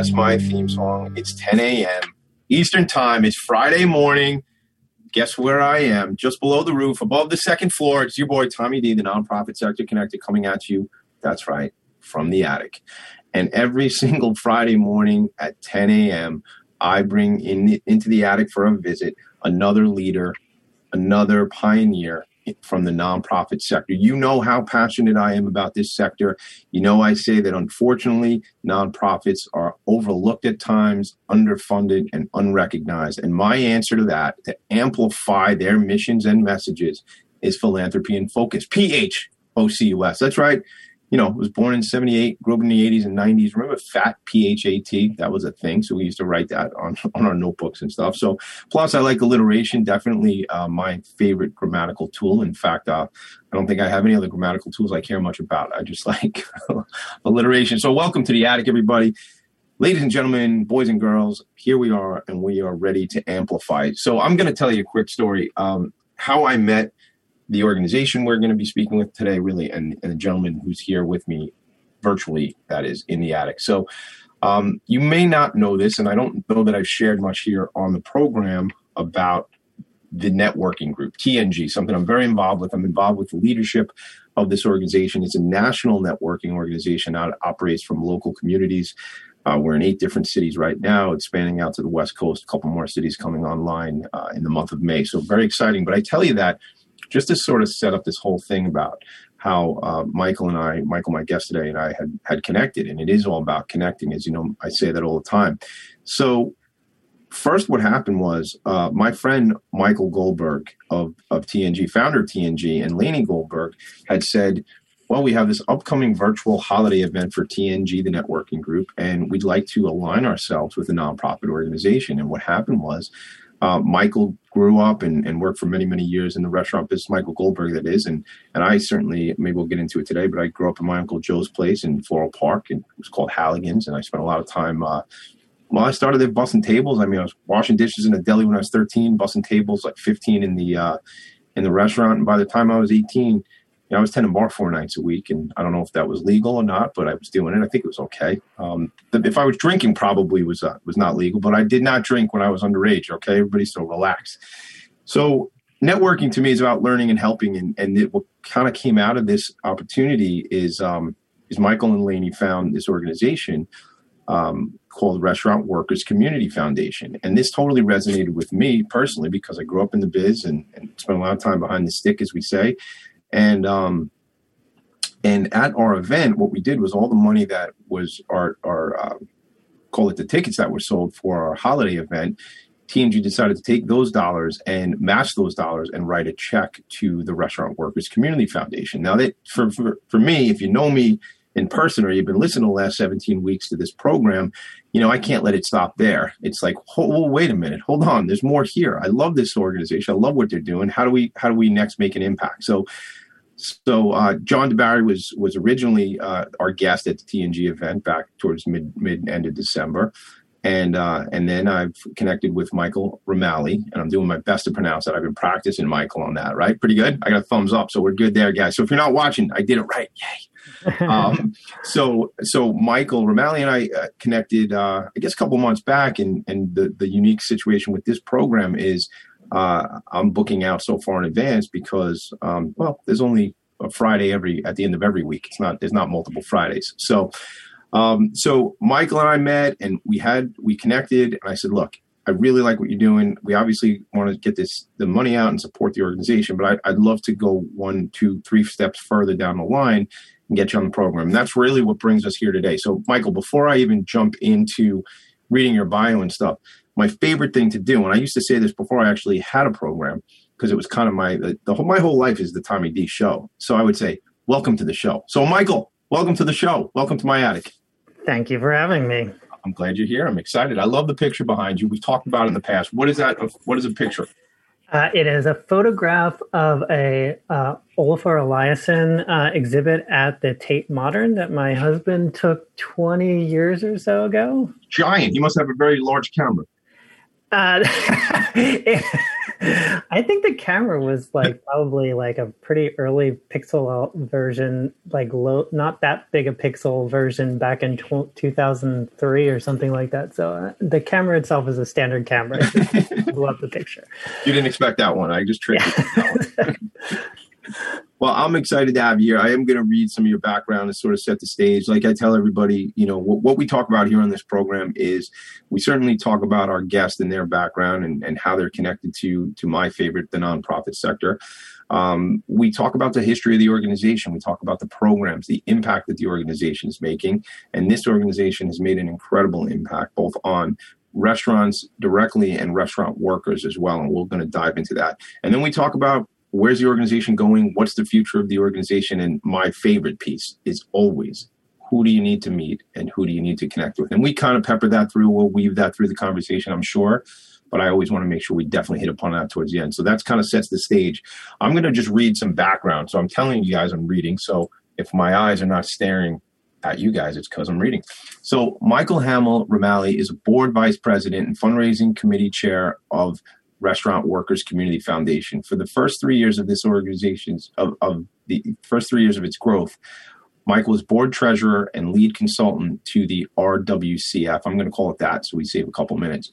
That's my theme song. It's 10 a.m. Eastern Time. It's Friday morning. Guess where I am? Just below the roof, above the second floor. It's your boy, Tommy D, the nonprofit sector connected, coming at you. That's right, from the attic. And every single Friday morning at 10 a.m., I bring in the, into the attic for a visit another leader, another pioneer from the nonprofit sector. You know how passionate I am about this sector. You know, I say that unfortunately, nonprofits are overlooked at times, underfunded, and unrecognized. And my answer to that, to amplify their missions and messages, is philanthropy and focus. P H O C U S. That's right you know, was born in 78, grew up in the 80s and 90s. Remember FAT, P-H-A-T? That was a thing. So we used to write that on, on our notebooks and stuff. So plus I like alliteration, definitely uh, my favorite grammatical tool. In fact, uh, I don't think I have any other grammatical tools I care much about. I just like alliteration. So welcome to the attic, everybody. Ladies and gentlemen, boys and girls, here we are, and we are ready to amplify. So I'm going to tell you a quick story. Um, how I met the organization we're going to be speaking with today, really, and, and the gentleman who's here with me virtually, that is, in the attic. So um, you may not know this, and I don't know that I've shared much here on the program about the networking group, TNG, something I'm very involved with. I'm involved with the leadership of this organization. It's a national networking organization that operates from local communities. Uh, we're in eight different cities right now, expanding out to the West Coast, a couple more cities coming online uh, in the month of May. So very exciting. But I tell you that just to sort of set up this whole thing about how uh, Michael and I, Michael, my guest today, and I had had connected, and it is all about connecting. As you know, I say that all the time. So, first, what happened was uh, my friend Michael Goldberg of of TNG, founder of TNG, and Laney Goldberg had said. Well, we have this upcoming virtual holiday event for TNG, the networking group, and we'd like to align ourselves with a nonprofit organization. And what happened was uh, Michael grew up and, and worked for many, many years in the restaurant business, Michael Goldberg, that is. And, and I certainly, maybe we'll get into it today, but I grew up in my Uncle Joe's place in Floral Park, and it was called Halligan's. And I spent a lot of time, uh, well, I started there bussing tables. I mean, I was washing dishes in a deli when I was 13, bussing tables like 15 in the, uh, in the restaurant. And by the time I was 18, you know, I was tending bar four nights a week, and I don't know if that was legal or not, but I was doing it. I think it was okay. Um, if I was drinking, probably was uh, was not legal, but I did not drink when I was underage. Okay, everybody still relax. So networking to me is about learning and helping, and and it, what kind of came out of this opportunity is um, is Michael and Laney found this organization um, called Restaurant Workers Community Foundation. And this totally resonated with me personally because I grew up in the biz and, and spent a lot of time behind the stick, as we say. And um, and at our event, what we did was all the money that was our our uh, call it the tickets that were sold for our holiday event. TNG decided to take those dollars and match those dollars and write a check to the Restaurant Workers Community Foundation. Now, that for, for, for me, if you know me in person or you've been listening the last 17 weeks to this program, you know, I can't let it stop there. It's like, oh, wait a minute, hold on, there's more here. I love this organization. I love what they're doing. How do we how do we next make an impact? So so uh, John deBary was was originally uh, our guest at the TNG event back towards mid mid end of December, and uh, and then I've connected with Michael Remaley, and I'm doing my best to pronounce that. I've been practicing Michael on that, right? Pretty good. I got a thumbs up, so we're good there, guys. So if you're not watching, I did it right. Yay! um, so so Michael Remaley and I uh, connected, uh, I guess, a couple months back, and and the the unique situation with this program is uh, I'm booking out so far in advance because, um, well, there's only a Friday every at the end of every week. It's not there's not multiple Fridays. So, um, so Michael and I met and we had we connected, and I said, look. I really like what you're doing. We obviously want to get this the money out and support the organization, but I, I'd love to go one, two, three steps further down the line and get you on the program. And that's really what brings us here today. So, Michael, before I even jump into reading your bio and stuff, my favorite thing to do, and I used to say this before I actually had a program, because it was kind of my the, whole my whole life is the Tommy D show. So I would say, welcome to the show. So Michael, welcome to the show. Welcome to my attic. Thank you for having me. I'm glad you're here. I'm excited. I love the picture behind you. We've talked about it in the past. What is that? What is a picture? Uh, it is a photograph of a uh, Olafur Eliasson uh, exhibit at the Tate Modern that my husband took 20 years or so ago. Giant. You must have a very large camera. Uh, I think the camera was like probably like a pretty early pixel version, like low, not that big a pixel version back in tw- 2003 or something like that. So uh, the camera itself is a standard camera. love the picture. You didn't expect that one. I just tricked yeah. you. Well, I'm excited to have you here. I am going to read some of your background and sort of set the stage. Like I tell everybody, you know, what, what, we talk about here on this program is we certainly talk about our guests and their background and, and how they're connected to to my favorite, the nonprofit sector. Um, we talk about the history of the organization. We talk about the programs, the impact that the organization is making, and this organization has made an incredible impact both on restaurants directly and restaurant workers as well. And we're going to dive into that. And then we talk about where's the organization going? What's the future of the organization? And my favorite piece is always who do you need to meet and who do you need to connect with? And we kind of pepper that through. We'll weave that through the conversation, I'm sure. But I always want to make sure we definitely hit upon that towards the end. So that's kind of sets the stage. I'm going to just read some background. So I'm telling you guys I'm reading. So if my eyes are not staring at you guys, it's because I'm reading. So Michael Hamill Remaley is a board vice president and fundraising committee chair of Restaurant Workers Community Foundation. For the first three years of this organization's of, of the first three years of its growth, Michael was board treasurer and lead consultant to the RWCF. I'm going to call it that so we save a couple minutes.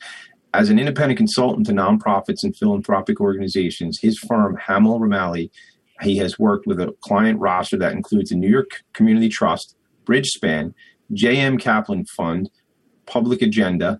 As an independent consultant to nonprofits and philanthropic organizations, his firm, Hamill Remaley, he has worked with a client roster that includes the New York Community Trust, Bridgespan, J.M. Kaplan Fund, Public Agenda,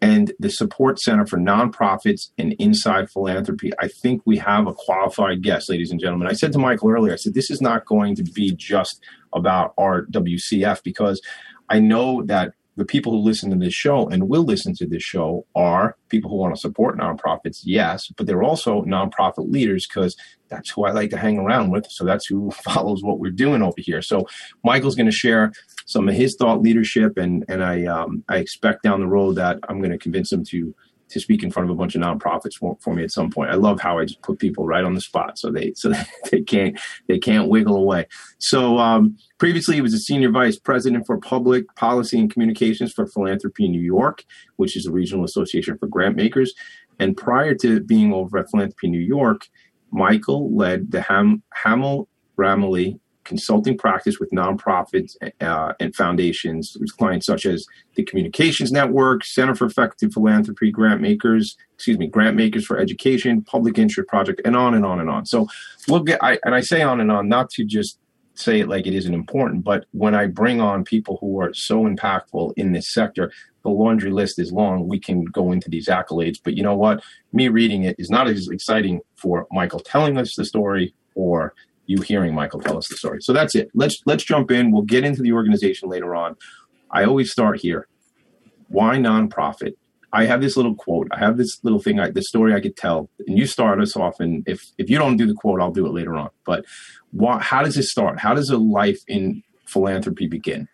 and the support center for nonprofits and inside philanthropy. I think we have a qualified guest, ladies and gentlemen. I said to Michael earlier, I said, this is not going to be just about RWCF because I know that the people who listen to this show and will listen to this show are people who want to support nonprofits, yes, but they're also nonprofit leaders because that's who I like to hang around with. So that's who follows what we're doing over here. So Michael's going to share some of his thought leadership, and and I um, I expect down the road that I'm going to convince him to to speak in front of a bunch of nonprofits for, for me at some point. I love how I just put people right on the spot so they so they can't they can't wiggle away. So um, previously, he was a senior vice president for public policy and communications for Philanthropy New York, which is a regional association for grant makers. And prior to being over at Philanthropy New York, Michael led the Ham, Hamill Remaley consulting practice with nonprofits uh, and foundations with clients such as the Communications Network, Center for Effective Philanthropy, Grant Makers, excuse me, Grant Makers for Education, Public Interest Project, and on and on and on. So we'll get, I, and I say on and on, not to just say it like it isn't important, but when I bring on people who are so impactful in this sector, the laundry list is long. We can go into these accolades, but you know what? Me reading it is not as exciting for Michael telling us the story or you hearing Michael tell us the story. So that's it. Let's let's jump in. We'll get into the organization later on. I always start here. Why nonprofit? I have this little quote. I have this little thing. I, this story I could tell, and you start us off. And if if you don't do the quote, I'll do it later on. But why, how does it start? How does a life in philanthropy begin?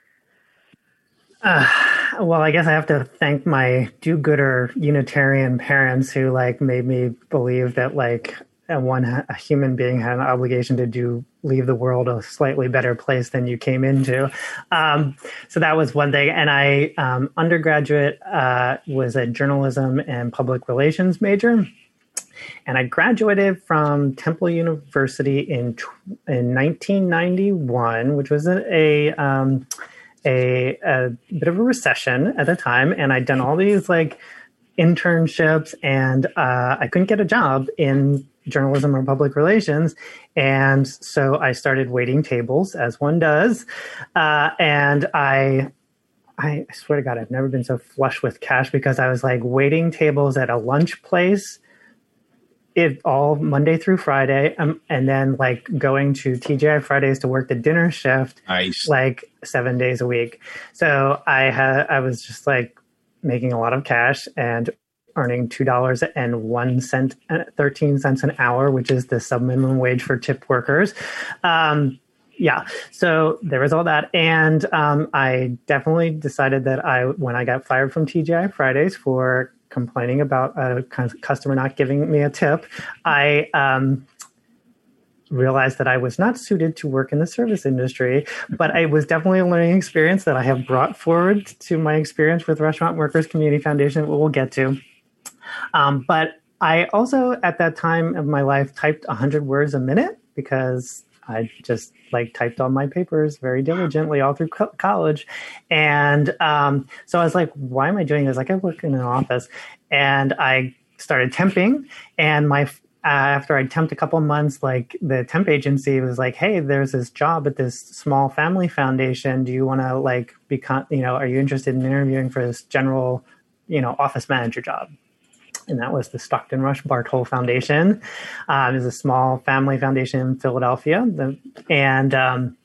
Uh, well, I guess I have to thank my do-gooder Unitarian parents who like made me believe that like and one a human being had an obligation to do leave the world a slightly better place than you came into. Um, so that was one thing. And I um, undergraduate uh, was a journalism and public relations major. And I graduated from Temple University in in 1991, which was a, a um, a, a bit of a recession at the time, and I'd done all these like internships, and uh, I couldn't get a job in journalism or public relations. And so I started waiting tables, as one does. Uh, and I, I swear to God, I've never been so flush with cash because I was like waiting tables at a lunch place. It all Monday through Friday, um, and then like going to TGI Fridays to work the dinner shift, nice. like seven days a week. So I had, I was just like making a lot of cash and earning two dollars and one cent, uh, thirteen cents an hour, which is the sub minimum wage for tipped workers. Um, yeah, so there was all that, and um, I definitely decided that I, when I got fired from TGI Fridays for complaining about a customer not giving me a tip, I um, realized that I was not suited to work in the service industry, but it was definitely a learning experience that I have brought forward to my experience with Restaurant Workers Community Foundation, we'll get to. Um, but I also, at that time of my life, typed 100 words a minute because I just like typed all my papers very diligently all through co- college. And um, so I was like, why am I doing this? Like, I work in an office. And I started temping. And my uh, after I temped a couple months, like the temp agency was like, "Hey, there's this job at this small family foundation. Do you want to like become? You know, are you interested in interviewing for this general, you know, office manager job?" And that was the Stockton Rush Bartol Foundation. Um, it's a small family foundation in Philadelphia, and um,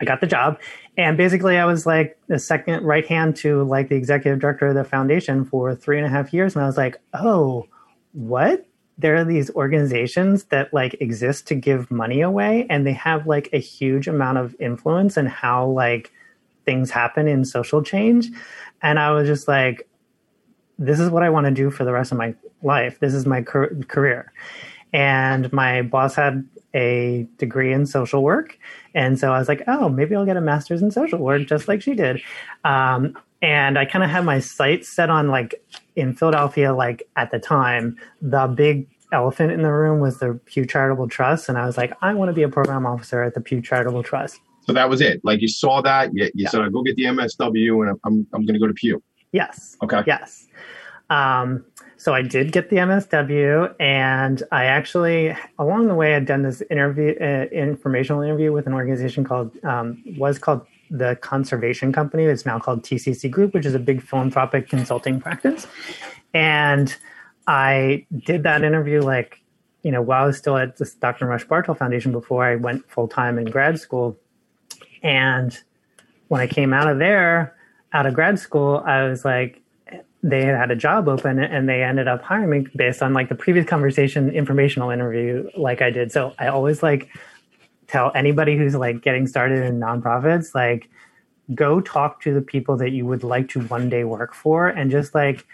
I got the job. And basically, I was like the second right hand to like the executive director of the foundation for three and a half years, and I was like, oh, what? There are these organizations that like exist to give money away, and they have like a huge amount of influence in how like things happen in social change. And I was just like, this is what I want to do for the rest of my life. This is my career. And my boss had a degree in social work. And so I was like, oh, maybe I'll get a master's in social work just like she did. Um, and I kind of had my sights set on like in Philadelphia, like at the time, the big elephant in the room was the Pew Charitable Trust. And I was like, I want to be a program officer at the Pew Charitable Trust. So that was it. Like you saw that, you, you yeah. said, go get the MSW and I'm, I'm going to go to Pew. Yes. Okay. Yes. Um, so I did get the MSW, and I actually, along the way, I'd done this interview, uh, informational interview with an organization called um, was called the Conservation Company. It's now called TCC Group, which is a big philanthropic consulting practice. And I did that interview like, you know, while I was still at the Dr. Rush Bartol Foundation before I went full time in grad school. And when I came out of there, out of grad school, I was like, they had had a job open and they ended up hiring me based on like the previous conversation informational interview like I did. So I always like tell anybody who's like getting started in nonprofits like go talk to the people that you would like to one day work for and just like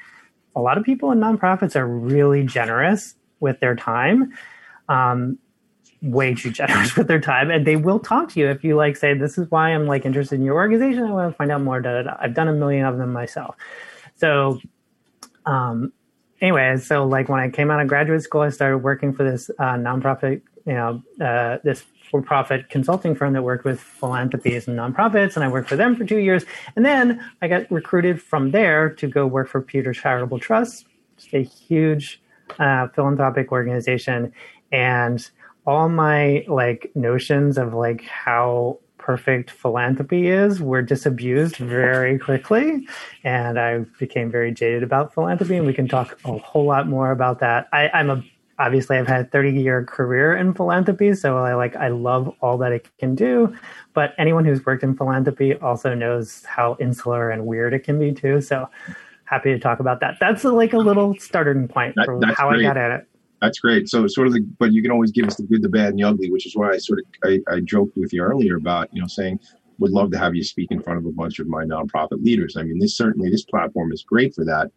a lot of people in nonprofits are really generous with their time. Um, way too generous with their time and they will talk to you if you like say this is why i'm like interested in your organization i want to find out more da, da, da. i've done a million of them myself so, um, anyway, so like when I came out of graduate school, I started working for this uh, nonprofit, you know, uh, this for-profit consulting firm that worked with philanthropies and nonprofits, and I worked for them for two years. And then I got recruited from there to go work for Peter Charitable Trust, just a huge uh, philanthropic organization, and all my like notions of like how perfect philanthropy is were disabused very quickly. And I became very jaded about philanthropy, and we can talk a whole lot more about that. I, I'm a obviously I've had a 30 year career in philanthropy, so I like I love all that it can do. But anyone who's worked in philanthropy also knows how insular and weird it can be too. So happy to talk about that. That's like a little starting point that, for how great. I got at it. That's great. So sort of the, but you can always give us the good, the bad, and the ugly, which is why I sort of I, I joked with you earlier about you know saying would love to have you speak in front of a bunch of my nonprofit leaders. I mean, this certainly this platform is great for that.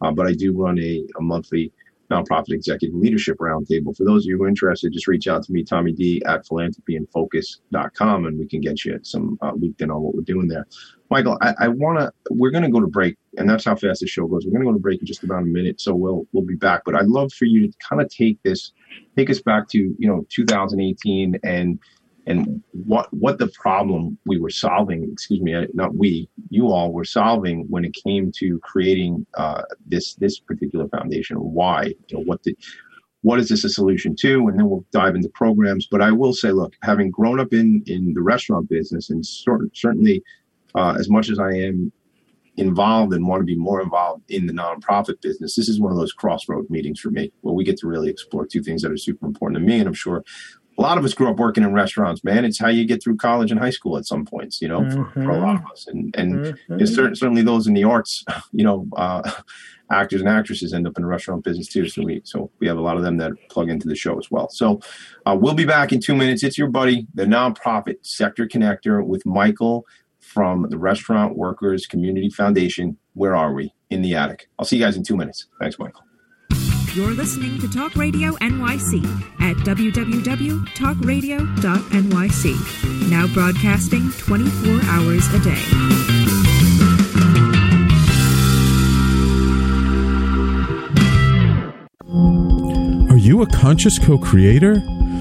Uh, but I do run a, a monthly nonprofit executive leadership roundtable. For those of you who are interested, just reach out to me, Tommy D at philanthropyandphocus.com, and we can get you some uh, looped in on what we're doing there. Michael, I, I want to. We're going to go to break, and that's how fast the show goes. We're going to go to break in just about a minute, so we'll we'll be back. But I'd love for you to kind of take this, take us back to you know 2018 and and what what the problem we were solving. Excuse me, not we, you all were solving when it came to creating uh, this this particular foundation. Why? You know what the what is this a solution to? And then we'll dive into programs. But I will say, look, having grown up in in the restaurant business and sort certainly uh, as much as I am involved and want to be more involved in the nonprofit business, this is one of those crossroad meetings for me where we get to really explore two things that are super important to me. And I'm sure a lot of us grew up working in restaurants, man. It's how you get through college and high school at some points, you know, mm-hmm. for, for, a lot of us. And and mm-hmm. certain, certainly those in the arts, you know, uh, actors and actresses end up in the restaurant business too. So we so we have a lot of them that plug into the show as well. So uh, we'll be back in two minutes. It's your buddy, the nonprofit sector connector with Michael from the Restaurant Workers Community Foundation. Where are we? In the attic. I'll see you guys in two minutes. Thanks, Michael. You're listening to Talk Radio NYC at www.talkradio.nyc. Now broadcasting 24 hours a day. Are you a conscious co creator?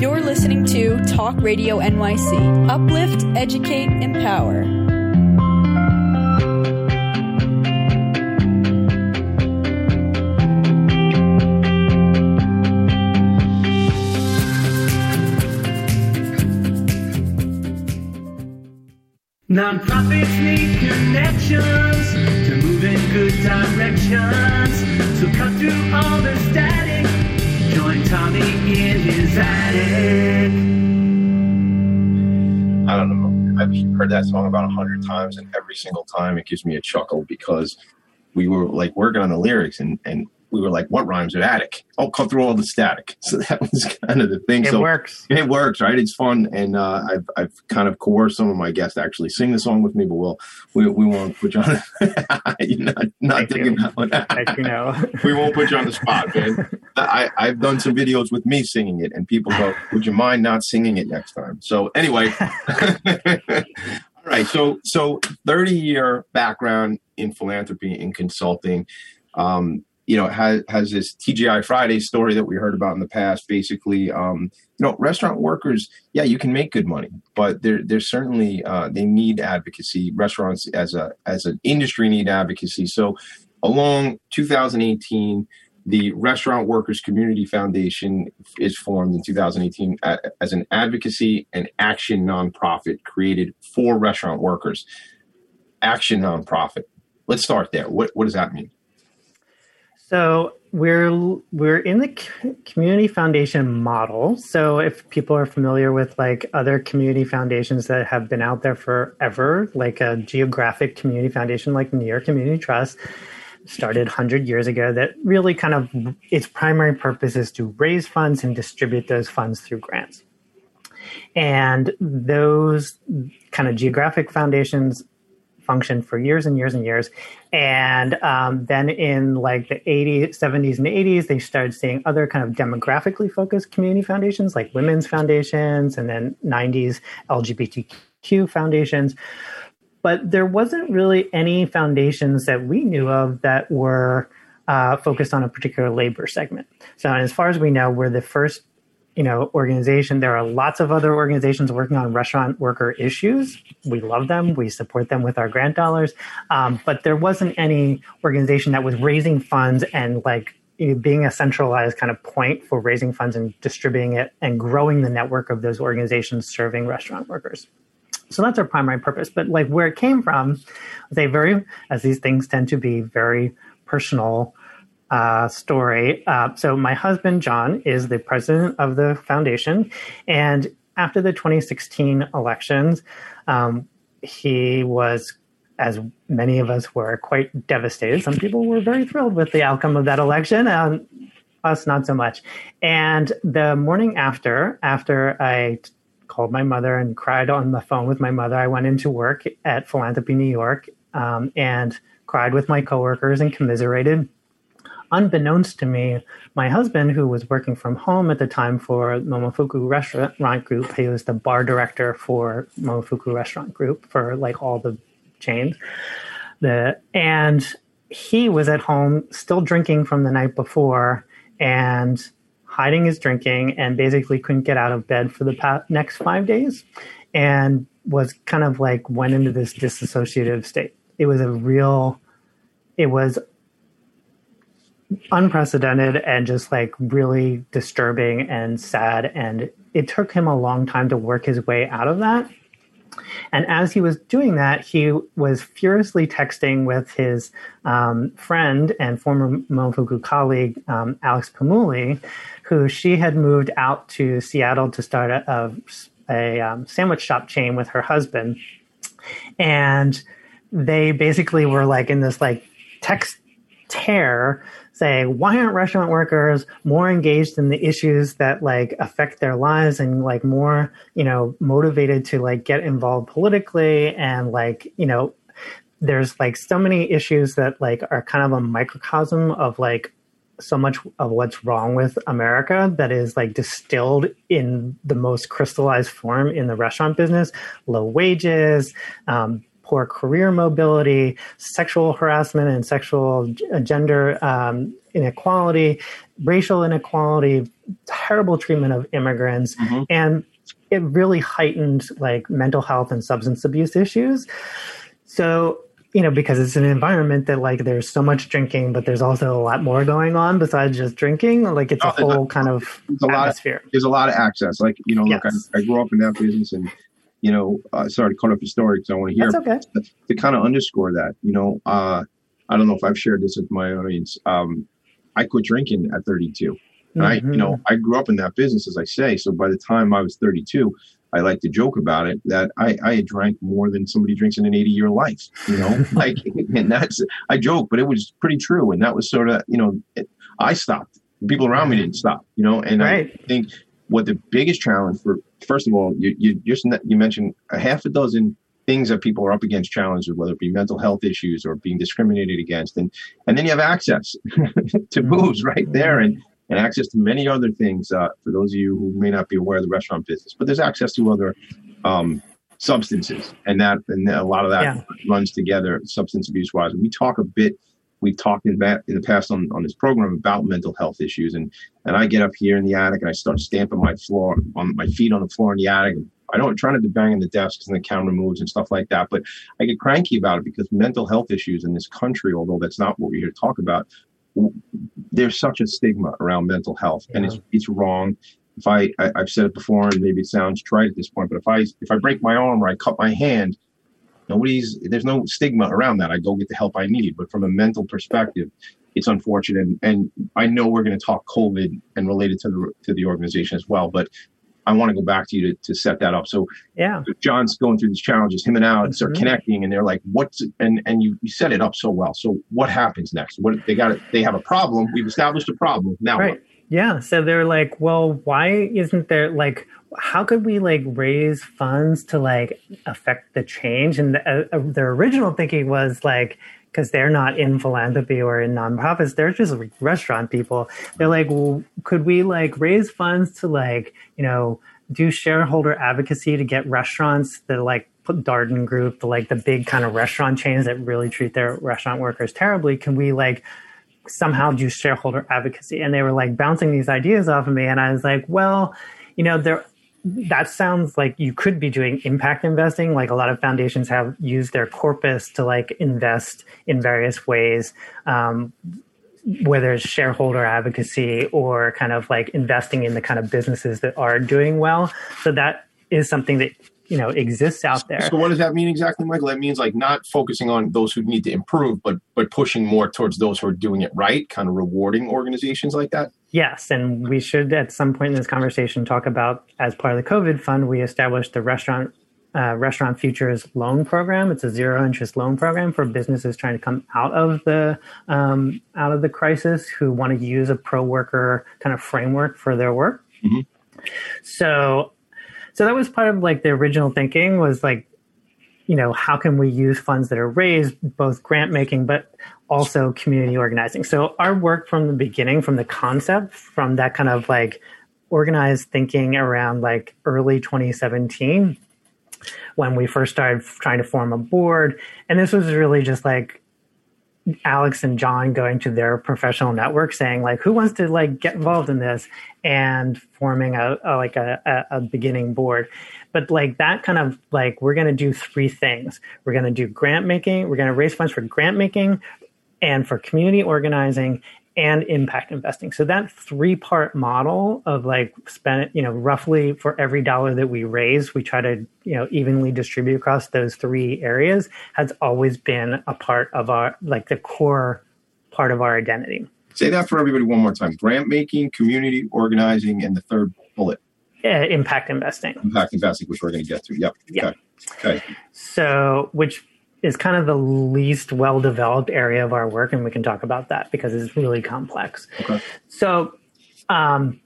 You're listening to Talk Radio NYC. Uplift, educate, empower. Nonprofits need connections to move in good directions. So cut through all the static. Join Tommy in his attic. I don't know. I've heard that song about a hundred times, and every single time it gives me a chuckle because we were like working on the lyrics, and and we were like, "What rhymes with attic?" Oh, cut through all the static. So that was kind of the thing. It so works. It works, right? It's fun, and uh, I've I've kind of coerced some of my guests to actually sing the song with me, but we'll we, we won't put you on. You're not not thinking that one. You know. we won't put you on the spot, man. I, I've done some videos with me singing it, and people go, "Would you mind not singing it next time?" So anyway, all right. So so thirty year background in philanthropy and consulting. Um, you know, has has this TGI Friday story that we heard about in the past. Basically, um, you know, restaurant workers, yeah, you can make good money, but they're they're certainly uh, they need advocacy. Restaurants as a as an industry need advocacy. So, along 2018, the Restaurant Workers Community Foundation is formed in 2018 as an advocacy and action nonprofit created for restaurant workers. Action nonprofit. Let's start there. What what does that mean? So we're we're in the community foundation model. So if people are familiar with like other community foundations that have been out there forever, like a geographic community foundation like New York Community Trust, started 100 years ago that really kind of its primary purpose is to raise funds and distribute those funds through grants. And those kind of geographic foundations functioned for years and years and years. And um, then in like the 80s, 70s, and 80s, they started seeing other kind of demographically focused community foundations like women's foundations, and then 90s LGBTQ foundations. But there wasn't really any foundations that we knew of that were uh, focused on a particular labor segment. So, as far as we know, we're the first you know organization. There are lots of other organizations working on restaurant worker issues. We love them. We support them with our grant dollars. Um, but there wasn't any organization that was raising funds and like being a centralized kind of point for raising funds and distributing it and growing the network of those organizations serving restaurant workers. So that's our primary purpose. But like where it came from they very as these things tend to be very personal uh, story. Uh, so, my husband, John, is the president of the foundation. And after the 2016 elections, um, he was, as many of us were, quite devastated. Some people were very thrilled with the outcome of that election. Um, us, not so much. And the morning after, after I t- called my mother and cried on the phone with my mother, I went into work at Philanthropy New York um, and cried with my coworkers and commiserated unbeknownst to me, my husband, who was working from home at the time for Momofuku Restaurant Group, he was the bar director for Momofuku Restaurant Group for like all the chains. The and he was at home still drinking from the night before and hiding his drinking and basically couldn't get out of bed for the past, next five days and was kind of like went into this disassociative state. It was a real, it was unprecedented and just like really disturbing and sad. And it took him a long time to work his way out of that. And as he was doing that, he was furiously texting with his um, friend and former Momofuku colleague, um, Alex Pemoulie, who she had moved out to Seattle to start a, a, a um, sandwich shop chain with her husband. And they basically were like in this like text tear say why aren't restaurant workers more engaged in the issues that like affect their lives and like more you know motivated to like get involved politically? And like you know there's like so many issues that like are kind of a microcosm of like so much of what's wrong with America that is like distilled in the most crystallized form in the restaurant business. Low wages um, poor career mobility, sexual harassment and sexual uh, gender um, inequality, racial inequality, terrible treatment of immigrants, mm-hmm. and it really heightened like mental health and substance abuse issues. So you know because it's an environment that like there's so much drinking but there's also a lot more going on besides just drinking like it's oh, a whole a, kind of a atmosphere. Of, there's a lot of access like you know yes. look I, I, grew up in that business and you know, uh, sorry to cut off your story because I want to hear. That's okay. To, to kind of underscore that, you know, uh, I don't know if I've shared this with my audience. Um, I quit drinking at 32. And mm-hmm. I, you know, mm-hmm. I grew up in that business, as I say. So by the time I was 32, I like to joke about it that I, I had drank more than somebody drinks in an 80 year life, you know, like, and that's, I joke, but it was pretty true. And that was sort of, you know, it, I stopped. People around me didn't stop, you know, and right. I think what the biggest challenge for first of all you, you just you mentioned a half a dozen things that people are up against challenges whether it be mental health issues or being discriminated against. And and then you have access to booze right there and and access to many other things uh, for those of you who may not be aware of the restaurant business but there's access to other um, substances. And that and a lot of that yeah. runs together substance abuse wise and we talk a bit we've talked in, in the past on, on this program about mental health issues. And, and I get up here in the attic and I start stamping my floor on my feet on the floor in the attic. I don't try not to bang in the desks and the camera moves and stuff like that, but I get cranky about it because mental health issues in this country, although that's not what we're here to talk about, there's such a stigma around mental health yeah. and it's, it's wrong. If I, I, I've said it before and maybe it sounds trite at this point, but if I, if I break my arm or I cut my hand, Nobody's there's no stigma around that. I go get the help I need. But from a mental perspective, it's unfortunate. And, I know we're going to talk COVID and related to the to the organization as well. But I want to go back to you to, to set that up. So yeah, John's going through these challenges. Him and Alex mm-hmm. are connecting, and they're like, "What's?" And and you, you set it up so well. So what happens next? What they got? They have a problem. We've established a problem. Now right. What? Yeah. So they're like, well, why isn't there like how could we like raise funds to like affect the change? And the, uh, their original thinking was like, because they're not in philanthropy or in nonprofits, they're just restaurant people. They're like, well, could we like raise funds to like, you know, do shareholder advocacy to get restaurants that like put Darden Group, the like the big kind of restaurant chains that really treat their restaurant workers terribly? Can we like somehow do shareholder advocacy? And they were like bouncing these ideas off of me, and I was like, well, you know, there that sounds like you could be doing impact investing like a lot of foundations have used their corpus to like invest in various ways um, whether it's shareholder advocacy or kind of like investing in the kind of businesses that are doing well so that is something that you know exists out there. So what does that mean exactly, Michael? That means like not focusing on those who need to improve, but but pushing more towards those who are doing it right, kind of rewarding organizations like that. Yes, and we should at some point in this conversation talk about as part of the COVID fund, we established the restaurant uh, Restaurant Futures loan program. It's a zero interest loan program for businesses trying to come out of the um, out of the crisis who want to use a pro worker kind of framework for their work. Mm-hmm. So, so that was part of like the original thinking was like, you know, how can we use funds that are raised, both grant making, but also community organizing. So our work from the beginning, from the concept, from that kind of like organized thinking around like early 2017 when we first started trying to form a board. And this was really just like Alex and John going to their professional network saying like, who wants to like get involved in this and forming a, a like a, a, a beginning board. But like that kind of like, we're going to do three things. We're going to do grant making. We're going to raise funds for grant making and for community organizing and impact investing. So that three part model of like spend, you know, roughly for every dollar that we raise, we try to, you know, evenly distribute across those three areas has always been a part of our, like the core part of our identity. Say that for everybody one more time. Grant making, community organizing, and the third bullet. Uh, impact investing. Impact investing, which we're going to get to. Yep. Yeah. Okay. Okay. So, which is kind of the least well developed area of our work, and we can talk about that because it's really complex. Okay. So, um,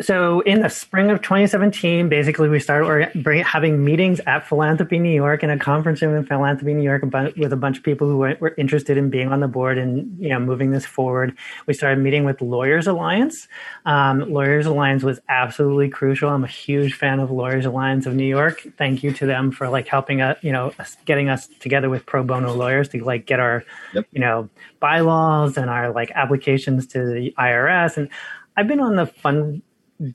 so in the spring of 2017, basically we started bring- having meetings at Philanthropy New York in a conference room in Philanthropy New York with a bunch of people who were, were interested in being on the board and you know moving this forward. We started meeting with Lawyers Alliance. Um, Lawyers Alliance was absolutely crucial. I'm a huge fan of Lawyers Alliance of New York. Thank you to them for like helping us, you know, getting us together with pro bono lawyers to like get our Yep. you know bylaws and our like applications to the IRS. And I've been on the fund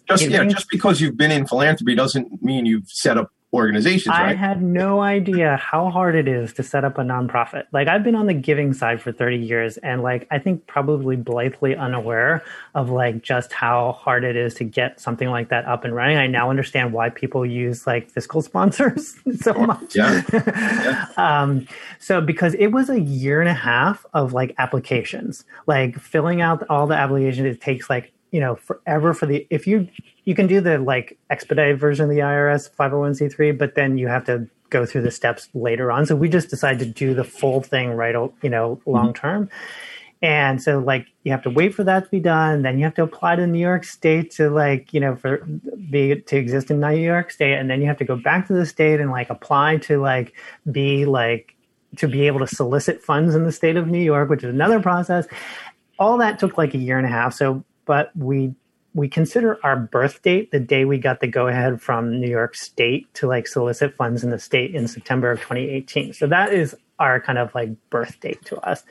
Just yeah, just because you've been in philanthropy doesn't mean you've set up organizations, I had no idea how hard it is to set up a nonprofit. Like I've been on the giving side for 30 years and like I think probably blithely unaware of like just how hard it is to get something like that up and running. I now understand why people use like fiscal sponsors so much. Yeah. um, so because it was a year and a half of like applications, like filling out all the applications, it takes like you know forever for the if you you can do the like expedited version of the IRS 501c3, but then you have to go through the steps later on. So we just decided to do the full thing right, you know, mm-hmm. long term. And so like you have to wait for that to be done. Then you have to apply to New York State to like, you know, for be to exist in New York State. And then you have to go back to the state and like apply to like be like to be able to solicit funds in the state of New York, which is another process. All that took like a year and a half. So but we we consider our birth date the day we got the go ahead from New York State to like solicit funds in the state in September of 2018. So that is our kind of like birth date to us.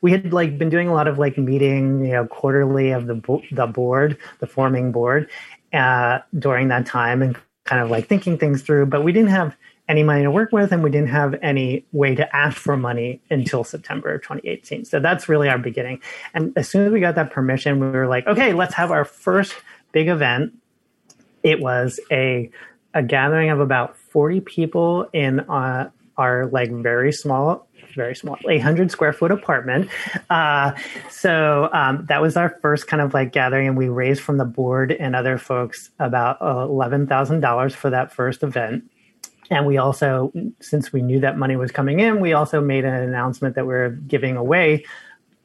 We had like been doing a lot of like meeting, you know, quarterly of the bo- the board, the forming board, uh, during that time, and kind of like thinking things through. But we didn't have any money to work with, and we didn't have any way to ask for money until September of 2018. So that's really our beginning. And as soon as we got that permission, we were like, okay, let's have our first big event. It was a a gathering of about 40 people in uh, our like very small very small 800 square foot apartment uh, so um, that was our first kind of like gathering and we raised from the board and other folks about uh, $11000 for that first event and we also since we knew that money was coming in we also made an announcement that we are giving away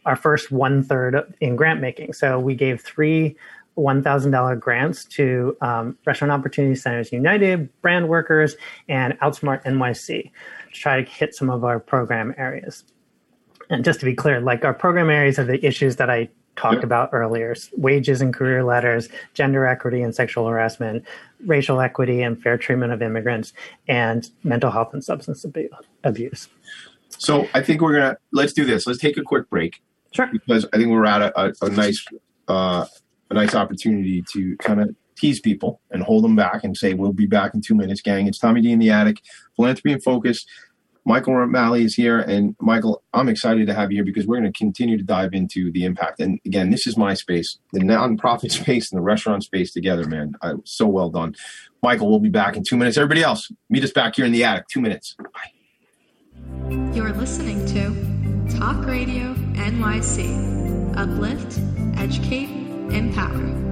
our first one third in grant making so we gave three $1,000 grants to um, Restaurant Opportunity Centers United, Brandworkers, and Outsmart NYC to try to hit some of our program areas. And just to be clear, like our program areas are the issues that I talked Yep. about earlier wages and career letters, gender equity and sexual harassment, racial equity and fair treatment of immigrants, and mental health and substance abu- abuse. So I think we're gonna let's do this. Let's take a quick break Sure. because I think we're at a, a, a nice uh, a nice opportunity to kind of tease people and hold them back and say we'll be back in two minutes, gang. It's Tommy D in the attic, philanthropy and focus. Michael O'Malley is here, and Michael, I'm excited to have you here because we're going to continue to dive into the impact. And again, this is my space, the nonprofit space and the restaurant space together, man. I, so well done, Michael. We'll be back in two minutes. Everybody else, meet us back here in the attic. Two minutes. Bye. You're listening to Talk Radio NYC. Uplift, educate, empower.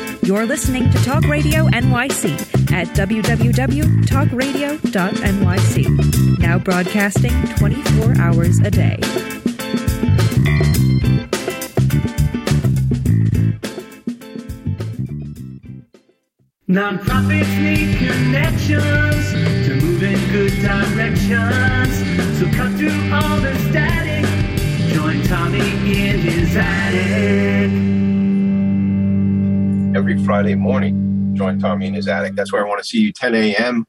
You're listening to Talk Radio NYC at www.talkradio.nyc. Now broadcasting 24 hours a day. Nonprofits need connections to move in good directions. So cut through all the static. Join Tommy in his attic. Every Friday morning. Join Tommy in his attic. That's where I want to see you, 10 a.m.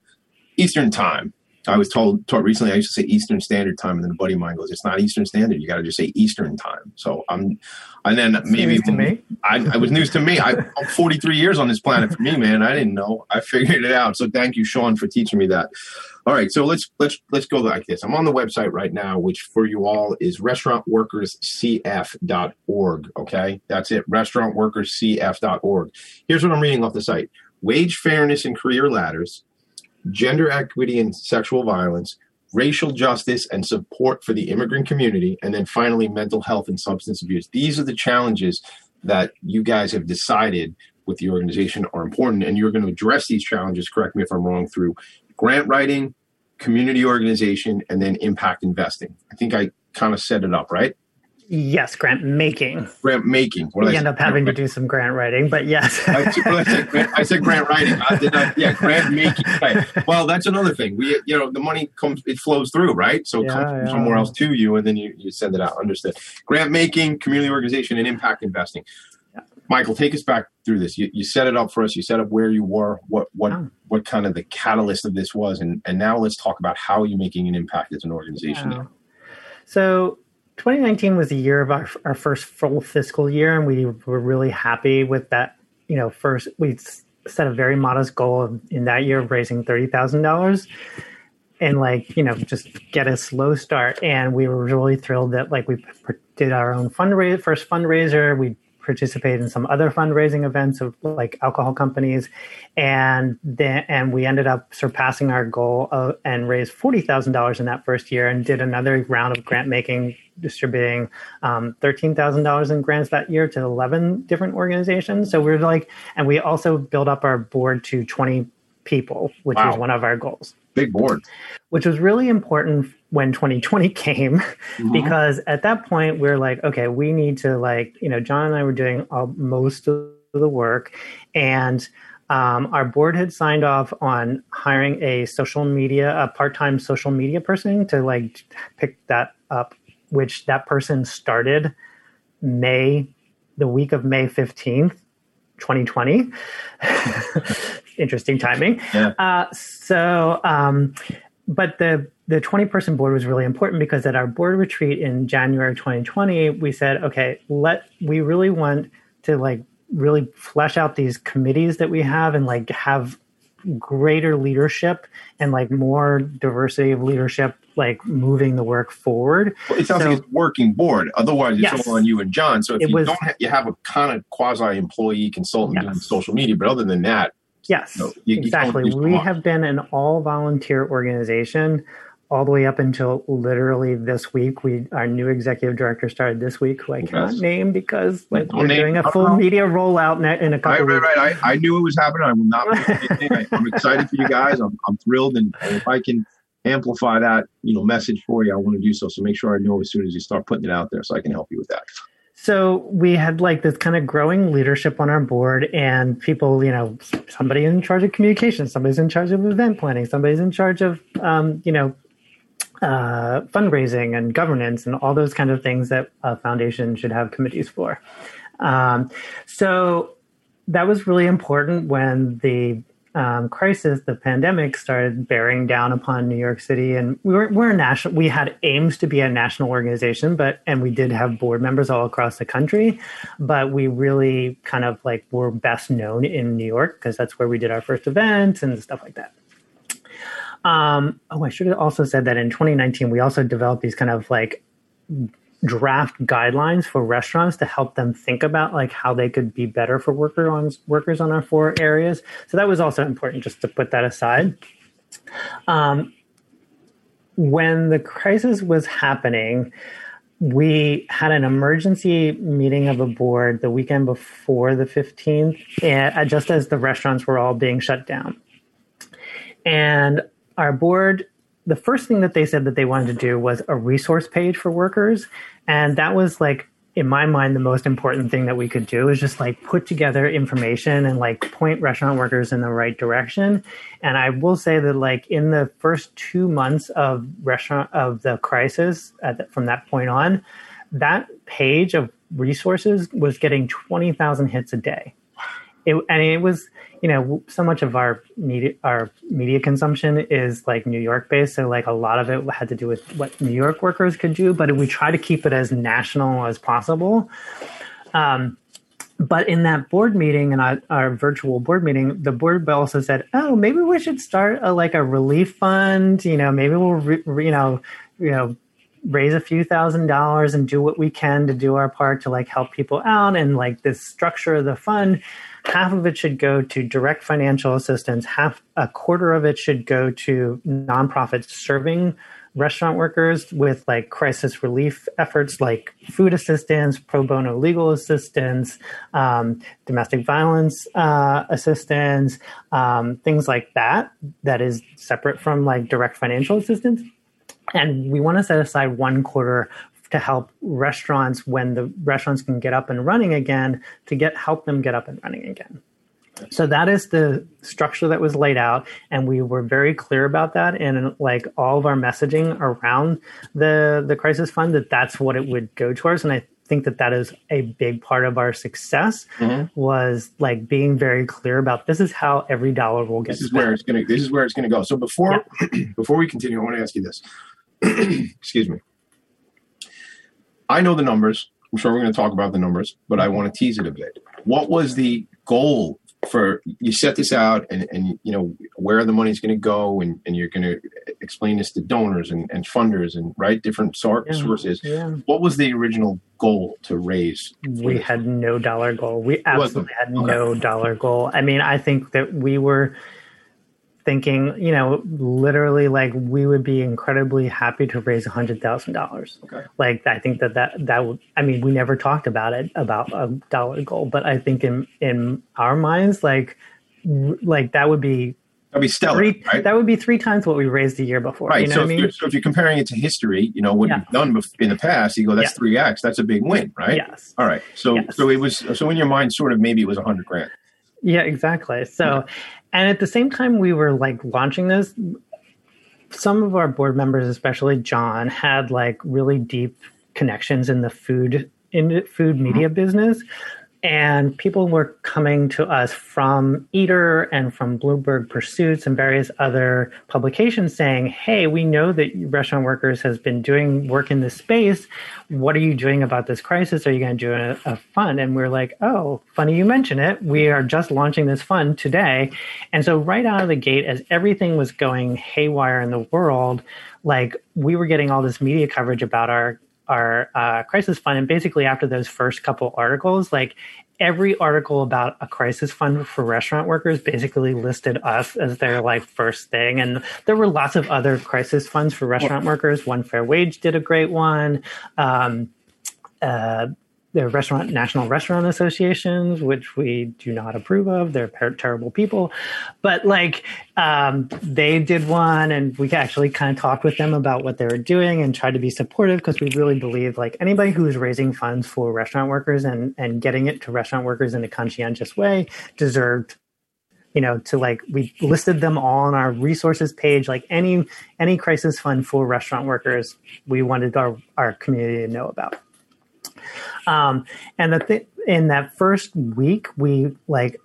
Eastern Time. I was told, told recently I used to say Eastern Standard Time, and then a buddy of mine goes, "It's not Eastern Standard. You got to just say Eastern Time." So I'm, and then maybe news to me. I, it was news to me. I, I'm 43 years on this planet for me, man. I didn't know. I figured it out. So thank you, Sean, for teaching me that. All right, so let's let's let's go like this. I'm on the website right now, which for you all is restaurantworkerscf.org. Okay, that's it. Restaurantworkerscf.org. Here's what I'm reading off the site: wage fairness and career ladders, gender equity and sexual violence, racial justice and support for the immigrant community, and then finally mental health and substance abuse. These are the challenges that you guys have decided with the organization are important, and you're going to address these challenges. Correct me if I'm wrong. Through grant writing, community organization, and then impact investing. I think I kind of set it up right. Yes, grant making. Grant making. What We end up having to do some grant writing, but yes. I said, grant, I said grant writing. I did not, yeah, grant making. Right. Well, that's another thing. We, you know, the money comes, it flows through, right? So it comes Yeah, from yeah. somewhere else to you, and then you, you send it out. Understood. Grant making, community organization, and impact investing. Michael, take us back through this. You, you set it up for us. You set up where you were, what what Oh. what kind of the catalyst of this was, and and now let's talk about how you're making an impact as an organization. So 2019 was the year of our, our first full fiscal year, and we were really happy with that. You know, first we set a very modest goal in that year of raising thirty thousand dollars, and like you know just get a slow start. And we were really thrilled that like we did our own fundraiser, first fundraiser. We participated in some other fundraising events of like alcohol companies, and then and we ended up surpassing our goal of, and raised forty thousand dollars in that first year, and did another round of grant making, distributing um, thirteen thousand dollars in grants that year to eleven different organizations. So we're like, and we also built up our board to twenty people, which Wow. was one of our goals Big board. which was really important when 2020 came Mhm. because at that point we are like okay we need to like you know john and i were doing all, most of the work and um, our board had signed off on hiring a social media a part-time social media person to like pick that up which that person started may the week of may 15th 2020 interesting timing Yeah. uh, so um, but the the 20 person board was really important because at our board retreat in January 2020 we said okay let we really want to like really flesh out these committees that we have and like have greater leadership and like more diversity of leadership like moving the work forward Well, it sounds So- like it's a working board. Otherwise, it's Yes. all on you and John. So if you was- don't, ha- you have a kind of quasi employee consultant doing social media. But other than that, Yes, No, you- you exactly. use we have been an all volunteer organization all the way up until literally this week. We our new executive director started this week, who I cannot Yes. name because like Don't we're name- doing a full no. media rollout in a right, couple right, weeks. right. I, I knew it was happening. I will not. miss anything. I, I'm excited for you guys. I'm, I'm thrilled, and, and if I can amplify that, you know, message for you, I want to do so. So make sure I know as soon as you start putting it out there, so I can help you with that. So we had like this kind of growing leadership on our board, and people, you know, somebody in charge of communications, somebody's in charge of event planning, somebody's in charge of, um, you know, uh, fundraising and governance and all those kind of things that a foundation should have committees for. Um, so that was really important when the um, crisis, the pandemic, started bearing down upon New York City, and we were we're national. We had aims to be a national organization, but and we did have board members all across the country, but we really kind of like were best known in New York because that's where we did our first event and stuff like that. Um, oh, I should have also said that in 2019 we also developed these kind of like draft guidelines for restaurants to help them think about like how they could be better for worker on workers on our four areas. So that was also important just to put that aside. Um, when the crisis was happening, we had an emergency meeting of a board the weekend before the 15th, and just as the restaurants were all being shut down. And our board, the first thing that they said that they wanted to do was a resource page for workers. And that was like, in my mind, the most important thing that we could do is just like put together information and like point restaurant workers in the right direction. And I will say that like in the first two months of restaurant of the crisis the, from that point on, that page of resources was getting 20,000 hits a day. It, and it was, you know, so much of our media, our media consumption is like New York based. So like a lot of it had to do with what New York workers could do, but we try to keep it as national as possible. Um, but in that board meeting and our, our virtual board meeting, the board also said, "Oh, maybe we should start a, like a relief fund. You know, maybe we'll, re, re- you know, you know, raise a few thousand dollars and do what we can to do our part to like help people out. And like this structure of the fund, half of it should go to direct financial assistance. Half, a quarter of it should go to nonprofits serving restaurant workers with like crisis relief efforts like food assistance, pro bono legal assistance, um, domestic violence uh, assistance, um, things like that, that is separate from like direct financial assistance. And we want to set aside one quarter to help restaurants when the restaurants can get up and running again to get help them get up and running again. So that is the structure that was laid out, and we were very clear about that. And like all of our messaging around the the crisis fund, that that's what it would go towards. And I think that that is a big part of our success Mm-hmm. was like being very clear about this is how every dollar will get This is spent. where it's gonna. This is where it's gonna go. So before before we continue, I want to ask you this. Excuse me. I know the numbers. I'm sure we're going to talk about the numbers, but I want to tease it a bit. What was the goal for you set this out and, and you know where the money's going to go and, and you're going to explain this to donors and, and funders and right different sor- Yeah, sources yeah. what was the original goal to raise we had no dollar goal. We absolutely had no dollar goal. I mean, I think that we were thinking, you know, literally like we would be incredibly happy to raise a hundred thousand dollars. Okay. Like I think that that that would. I mean, we never talked about it about a dollar goal, but I think in in our minds, like like that would be. That'd be stellar, Three, right? That would be three times what we raised the year before. right You know so, what I mean? so if you're comparing it to history you know what Yeah. you've done in the past you go that's Yeah. 3x that's a big win right Yes. all right so Yes. so it was so in your mind sort of maybe it was a hundred grand Yeah, exactly. So, and at the same time, we were like launching this. Some of our board members, especially John, had like really deep connections in the food in the food media mm-hmm. business, and people were coming to us from Eater and from Bloomberg Pursuits and various other publications saying, "Hey, we know that restaurant workers has been doing work in this space. What are you doing about this crisis? Are you going to do a, a fund?" And we're like, "Oh, funny you mention it. We are just launching this fund today." And so right out of the gate, as everything was going haywire in the world, like we were getting all this media coverage about our our uh, crisis fund, and basically after those first couple articles, like every article about a crisis fund for restaurant workers basically listed us as their like first thing. And there were lots of other crisis funds for restaurant workers. One fair wage did a great one. Um, uh, the restaurant national restaurant associations which we do not approve of. They're per- terrible people. But like um, they did one and we actually kind of talked with them about what they were doing and tried to be supportive because we really believe like anybody who's raising funds for restaurant workers and and getting it to restaurant workers in a conscientious way deserved you know to like we listed them all on our resources page. Like any any crisis fund for restaurant workers we wanted our our community to know about um, and the th- in that first week, we like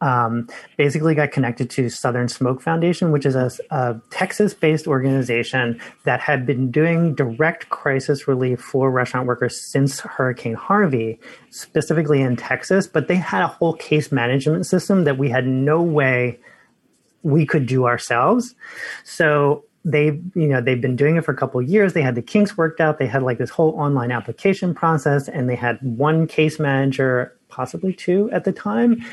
um, basically got connected to Southern Smoke Foundation, which is a, a Texas-based organization that had been doing direct crisis relief for restaurant workers since Hurricane Harvey, specifically in Texas. But they had a whole case management system that we had no way we could do ourselves. So they, you know, they've been doing it for a couple years. They had the kinks worked out. They had like this whole online application process, and they had one case manager, possibly two at the time.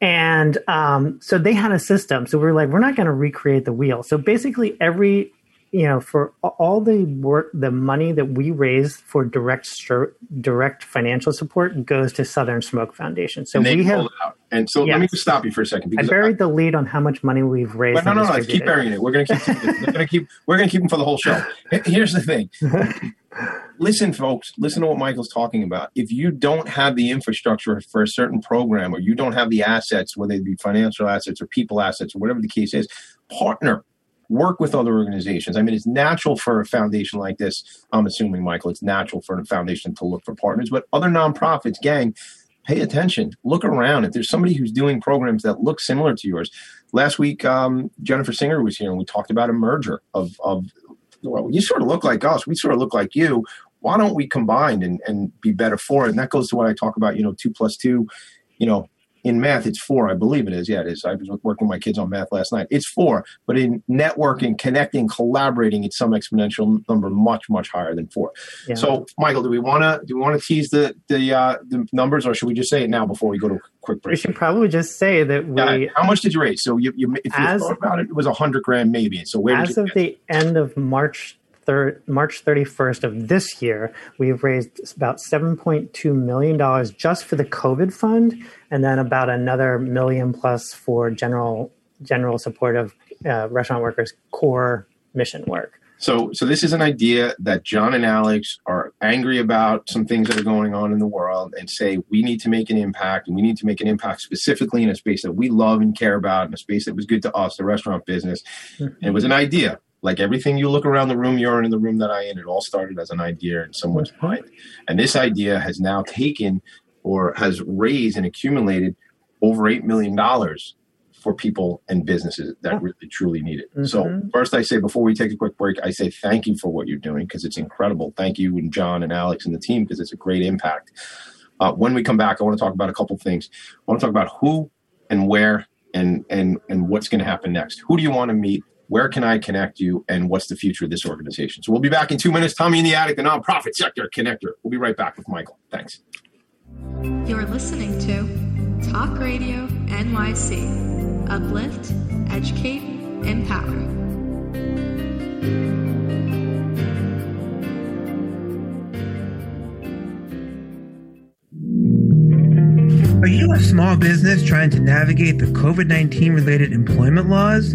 And um, so they had a system. So we are like, we're not going to recreate the wheel. So basically, every you know, for all the work, the money that we raise for direct direct financial support goes to Southern Smoke Foundation. So we have it out. And so let me just stop you for a second I because buried the lead on how much money we've raised. But no, no, no. Keep burying it. We're gonna keep. we're gonna keep. We're gonna keep them for the whole show. Here's the thing. listen, folks. Listen to what Michael's talking about. If you don't have the infrastructure for a certain program, or you don't have the assets, whether they be financial assets or people assets, or whatever the case is, partner. Work with other organizations. I mean, it's natural for a foundation like this. I'm assuming, Michael, it's natural for a foundation to look for partners, but other nonprofits, gang, pay attention. Look around. If there's somebody who's doing programs that look similar to yours, last week um, Jennifer Singer was here and we talked about a merger of of well, you sort of look like us. We sort of look like you. Why don't we combine and, and be better for it? And that goes to what I talk about. You know, two plus two. You know, in math it's four. I believe it is. Yeah, it is. I was working with my kids on math last night. It's four. But in networking, connecting, collaborating, it's some exponential number much much higher than four. Yeah. So, Michael, do we want to do we want to tease the the uh, the numbers, or should we just say it now before we go to a quick break? We should probably just say that we, how much did you raise? So you, you if you As- thought about it, it was a hundred grand maybe. So where as of the end of March third, March thirty first of this year, we've raised about seven point two million dollars just for the COVID fund, and then about another million plus for general general support of uh, restaurant workers' core mission work. So, so this is an idea that John and Alex are angry about some things that are going on in the world, and say we need to make an impact, and we need to make an impact specifically in a space that we love and care about, in a space that was good to us, the restaurant business. And it was an idea, like everything you look around the room, you're in the room that I in. It all started as an idea in someone's mind, and this idea has now taken or has raised and accumulated over eight million dollars for people and businesses that really truly need it. So Mhm. first I say before we take a quick break, I say thank you for what you're doing because it's incredible. Thank you and John and Alex and the team because it's a great impact. Uh, when we come back, I want to talk about a couple things. I want to talk about who and where and and and what's going to happen next. Who do you want to meet? Where can I connect you? And what's the future of this organization? So we'll be back in two minutes. Tommy in the Attic, the nonprofit sector connector. We'll be right back with Michael. Thanks. You're listening to Talk Radio NYC. Uplift, educate, empower. Are you a small business trying to navigate the COVID 19 related employment laws?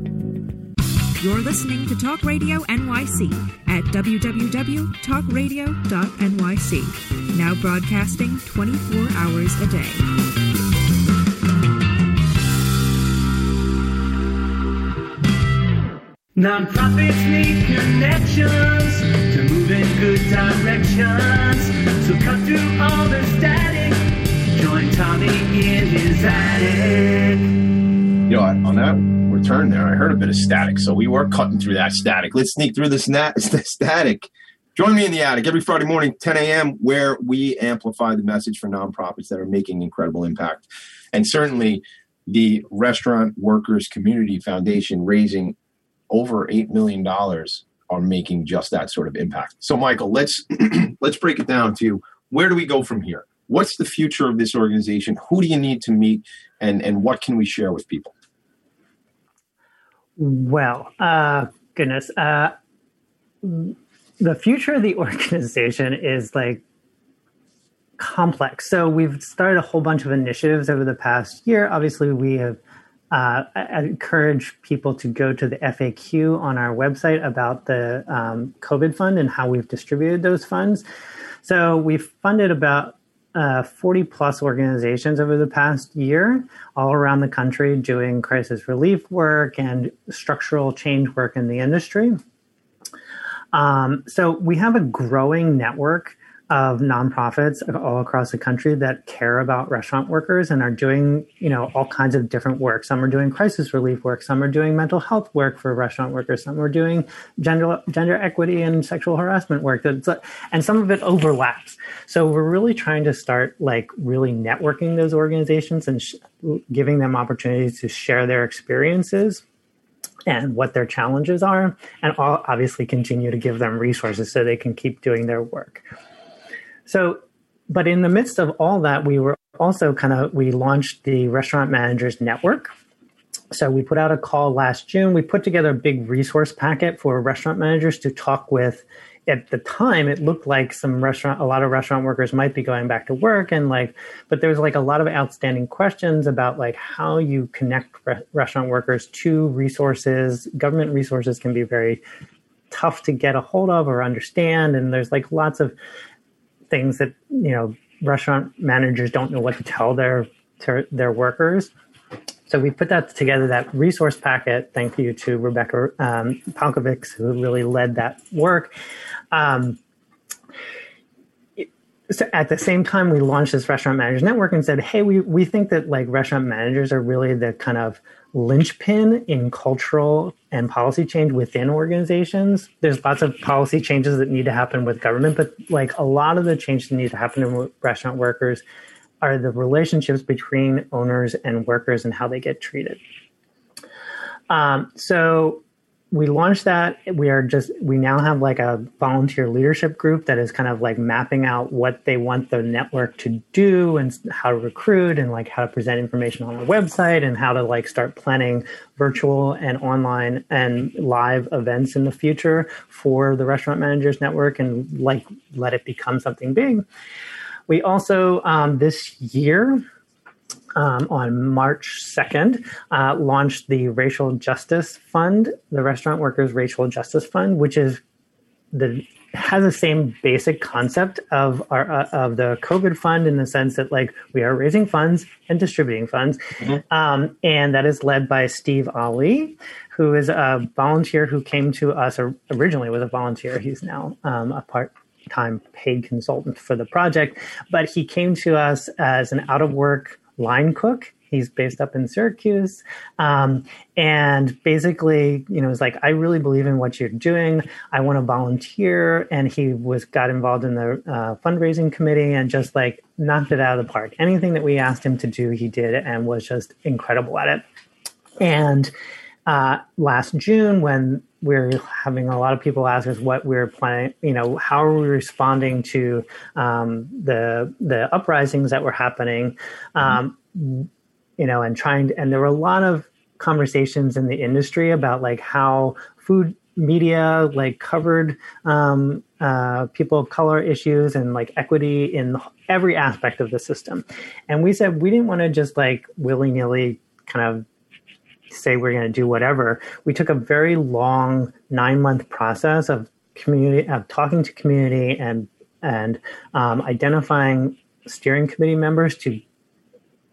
You're listening to Talk Radio NYC at www.talkradio.nyc. Now broadcasting 24 hours a day. Nonprofits need connections to move in good directions. So cut through all the static. Join Tommy in his attic. You know, on that return there, I heard a bit of static, so we were cutting through that static. Let's sneak through this static. Join me in the attic every Friday morning, 10 a.m., where we amplify the message for nonprofits that are making incredible impact. And certainly the Restaurant Workers Community Foundation raising over $8 million are making just that sort of impact. So, Michael, let's let's break it down to where do we go from here? What's the future of this organization? Who do you need to meet, and and what can we share with people? Well, uh, goodness, uh, the future of the organization is like complex. So we've started a whole bunch of initiatives over the past year. Obviously, we have uh, people to go to the FAQ on our website about the um, COVID fund and how we've distributed those funds. So we've funded about uh, 40 plus organizations over the past year, all around the country, doing crisis relief work and structural change work in the industry. Um, so we have a growing network of nonprofits all across the country that care about restaurant workers and are doing, you know, all kinds of different work. Some are doing crisis relief work, some are doing mental health work for restaurant workers, some are doing gender gender equity and sexual harassment work. And some of it overlaps. So we're really trying to start like really networking those organizations and sh- giving them opportunities to share their experiences and what their challenges are, and obviously continue to give them resources so they can keep doing their work. So, but in the midst of all that, we were also kind of, we launched the Restaurant Managers Network. So we put out a call last June. We put together a big resource packet for restaurant managers to talk with. At the time, it looked like some restaurant, a lot of restaurant workers might be going back to work, and like, but there's like a lot of outstanding questions about like how you connect re- restaurant workers to resources. Government resources can be very tough to get a hold of or understand, and there's like lots of things that you know restaurant managers don't know what to tell their their workers. So we put that together, that resource packet. Thank you to Rebecca um, Palkovics, who really led that work. Um, so at the same time, we launched this restaurant managers network and said, "Hey, we we think that like restaurant managers are really the kind of linchpin in cultural and policy change within organizations. There's lots of policy changes that need to happen with government, but like a lot of the changes that need to happen in restaurant workers are the relationships between owners and workers and how they get treated. Um, so we launched that. We are just we now have like a volunteer leadership group that is kind of like mapping out what they want the network to do and how to recruit and like how to present information on our website and how to like start planning virtual and online and live events in the future for the restaurant managers network and like let it become something big. We also um, this year um, on March 2nd, uh, launched the Racial Justice Fund, the Restaurant Workers Racial Justice Fund, which is the has the same basic concept of our uh, of the COVID fund in the sense that like we are raising funds and distributing funds, mm-hmm. um, and that is led by Steve Ali, who is a volunteer who came to us originally was a volunteer. He's now um, a part time paid consultant for the project, but he came to us as an out of work line cook. He's based up in Syracuse. Um, and basically, you know, it's like, I really believe in what you're doing. I want to volunteer. And he was, got involved in the uh, fundraising committee and just like knocked it out of the park. Anything that we asked him to do, he did and was just incredible at it. And uh, last June, when we're having a lot of people ask us what we're planning, you know, how are we responding to um, the the uprisings that were happening, um, you know, and trying to, and there were a lot of conversations in the industry about like how food media like covered um, uh, people of color issues and like equity in every aspect of the system, and we said we didn't want to just like willy nilly kind of say we're going to do whatever. We took a very long nine month process of community of talking to community and and um, identifying steering committee members to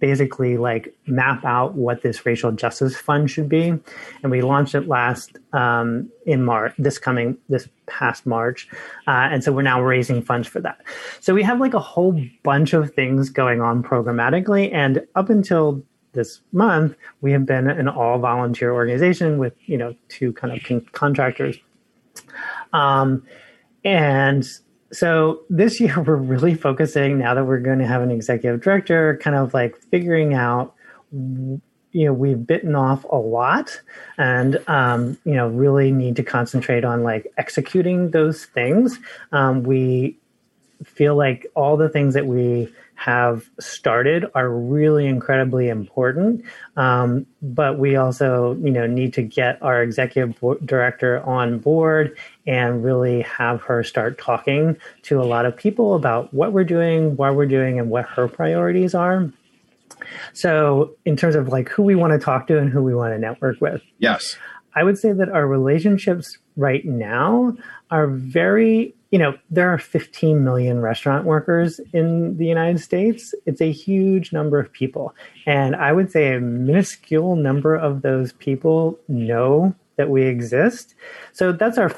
basically like map out what this racial justice fund should be. And we launched it last um, in march this coming this past march. Uh, and so we're now raising funds for that. So we have like a whole bunch of things going on programmatically. And up until this month, we have been an all volunteer organization with, you know, two kind of con- contractors. Um, and so this year we're really focusing now that we're going to have an executive director, kind of like figuring out, you know, we've bitten off a lot and, um, you know, really need to concentrate on like executing those things. Um, we feel like all the things that we have started are really incredibly important. Um, but we also, you know, need to get our executive director on board and really have her start talking to a lot of people about what we're doing, why we're doing, and what her priorities are. So, in terms of like who we want to talk to and who we want to network with, yes, I would say that our relationships right now are very you know, there are 15 million restaurant workers in the United States. It's a huge number of people. And I would say a minuscule number of those people know that we exist. So that's our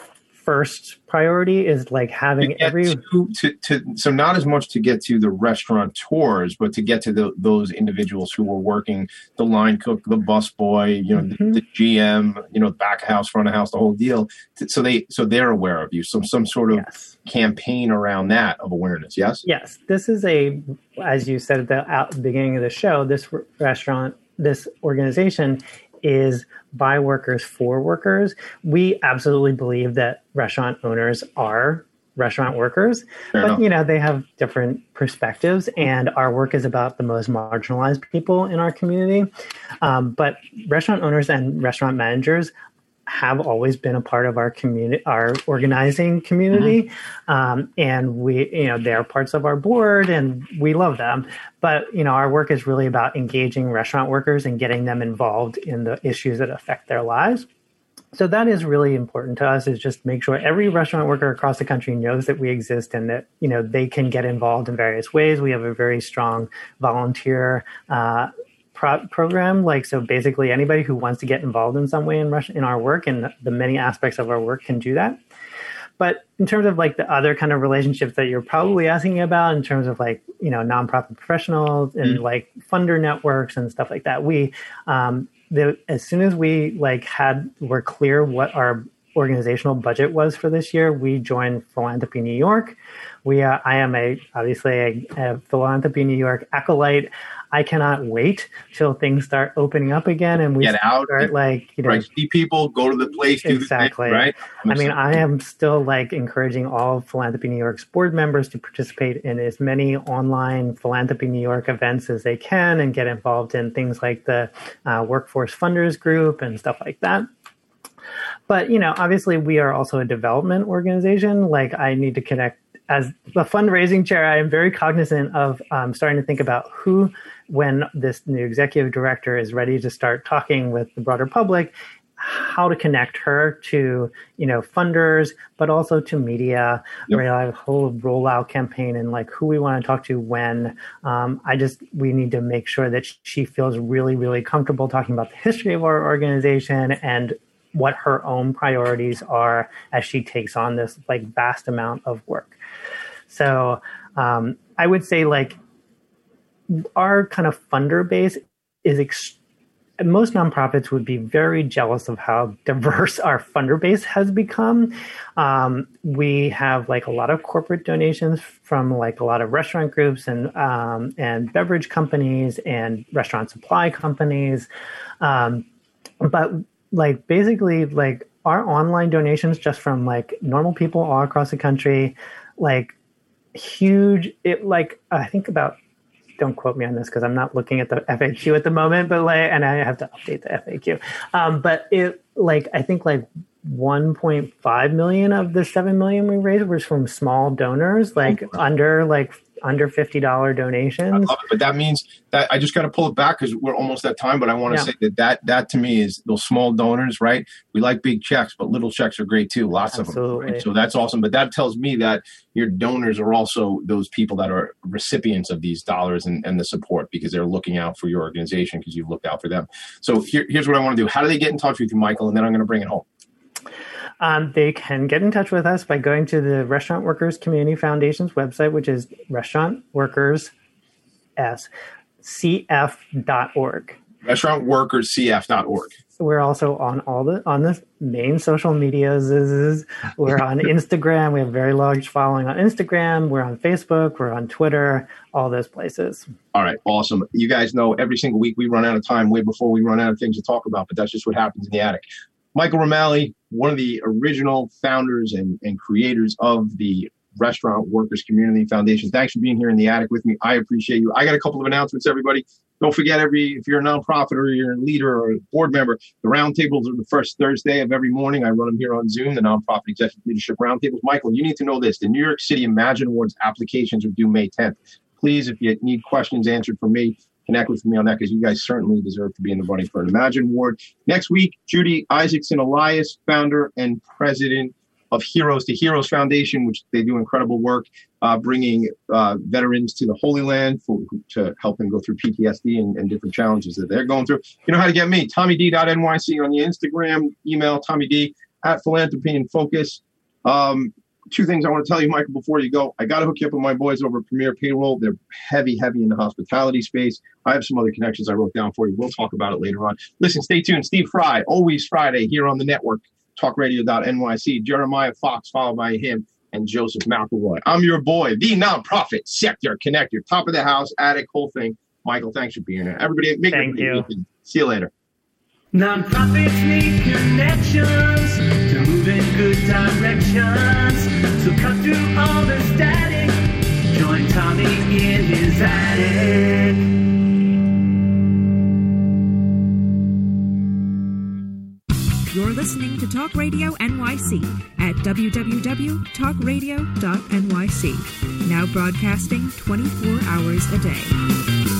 first priority is like having every to, to, to, so not as much to get to the restaurateurs but to get to the, those individuals who were working the line cook the bus boy you know mm-hmm. the, the, gm you know back house front of house the whole deal so they so they're aware of you so some sort of yes. campaign around that of awareness yes yes this is a as you said at the, the beginning of the show this restaurant this organization is by workers for workers. We absolutely believe that restaurant owners are restaurant workers, Fair but enough. you know they have different perspectives, and our work is about the most marginalized people in our community. Um, but restaurant owners and restaurant managers have always been a part of our community, our organizing community, mm-hmm. um, and we, you know, they're parts of our board, and we love them. But you know, our work is really about engaging restaurant workers and getting them involved in the issues that affect their lives. So that is really important to us. Is just make sure every restaurant worker across the country knows that we exist and that you know they can get involved in various ways. We have a very strong volunteer uh, pro- program. Like, so basically, anybody who wants to get involved in some way in Russia, in our work and the many aspects of our work can do that. but in terms of like the other kind of relationships that you're probably asking about, in terms of like you know nonprofit professionals and Mm. like funder networks and stuff like that, we um, the as soon as we like had were clear what our organizational budget was for this year, we joined Philanthropy New York. We uh, I am a obviously a, a Philanthropy New York acolyte. I cannot wait till things start opening up again and we Get out, start like you know right? See people, go to the place, do exactly the thing, right? I mean, I am still like encouraging all Philanthropy New York's board members to participate in as many online Philanthropy New York events as they can and get involved in things like the uh, Workforce Funders Group and stuff like that. But you know, obviously, we are also a development organization. Like, I need to connect as the fundraising chair. I am very cognizant of um, starting to think about who, when this new executive director is ready to start talking with the broader public, how to connect her to you know funders but also to media. Yep. we have a whole rollout campaign and like who we want to talk to when. Um, i just we need to make sure that she feels really really comfortable talking about the history of our organization and what her own priorities are as she takes on this like vast amount of work. So um, i would say like our kind of funder base is ex- most nonprofits would be very jealous of how diverse our funder base has become. Um, we have like a lot of corporate donations from like a lot of restaurant groups and um, and beverage companies and restaurant supply companies, um, but like basically like our online donations just from like normal people all across the country, like huge. It like I think about don't quote me on this because I'm not looking at the FAQ at the moment, but like, and I have to update the FAQ. Um, but it like I think like 1.5 million of the 7 million we raised was from small donors, like under like under fifty dollar donations. love it. But that means that I just got to pull it back because we're almost at time. But I want to Yeah. say that, that that to me is those small donors, right? We like big checks, but little checks are great too. Lots of them. Right? So that's awesome. But that tells me that your donors are also those people that are recipients of these dollars and, and the support because they're looking out for your organization because you've looked out for them. So here, here's what I want to do. How do they get in touch with you, Michael? And then I'm going to bring it home. Um, they can get in touch with us by going to the Restaurant Workers Community Foundation's website, which is Restaurant Workers S cf.org. Restaurantworkerscf.org. We're also on all the on the main social medias. We're on Instagram. We have a very large following on Instagram. We're on Facebook. We're on Twitter. All those places. All right, awesome. You guys know every single week we run out of time way before we run out of things to talk about, but that's just what happens in the attic. Michael Remaley, one of the original founders and, and creators of the Restaurant Workers Community Foundation. Thanks for being here in the attic with me. I appreciate you. I got a couple of announcements, everybody. Don't forget, every if you're a nonprofit or you're a leader or a board member, the roundtables are the first Thursday of every morning. I run them here on Zoom, the nonprofit executive leadership roundtables. Michael, you need to know this: the New York City Imagine Awards applications are due May 10th. Please, if you need questions answered from me, connect with me on that because you guys certainly deserve to be in the running for an Imagine Award. Next week, Judy Isaacson Elias, founder and president of Heroes to Heroes Foundation, which they do incredible work uh, bringing uh, veterans to the Holy Land for, to help them go through PTSD and, and different challenges that they're going through. You know how to get me, TommyD.nyc on the Instagram, email Tommy D at Philanthropy and Focus. Um, two things I want to tell you, Michael, before you go. I got to hook you up with my boys over at Premier Payroll. They're heavy, heavy in the hospitality space. I have some other connections I wrote down for you. We'll talk about it later on. Listen, stay tuned. Steve Fry, always Friday here on the network, talkradio.nyc. Jeremiah Fox, followed by him, and Joseph McElroy. I'm your boy, the nonprofit sector connector, top of the house, attic, whole thing. Michael, thanks for being here. Everybody, make Thank you. See you later. Nonprofits need connections to move in good directions. So cut through all the static. Join Tommy in his attic. You're listening to Talk Radio NYC at www.talkradio.nyc. Now broadcasting 24 hours a day.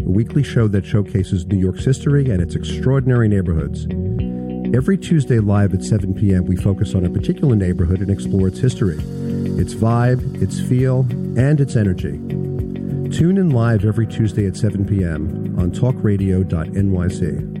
weekly show that showcases New York's history and its extraordinary neighborhoods. Every Tuesday live at 7 p.m., we focus on a particular neighborhood and explore its history, its vibe, its feel, and its energy. Tune in live every Tuesday at 7 p.m. on talkradio.nyc.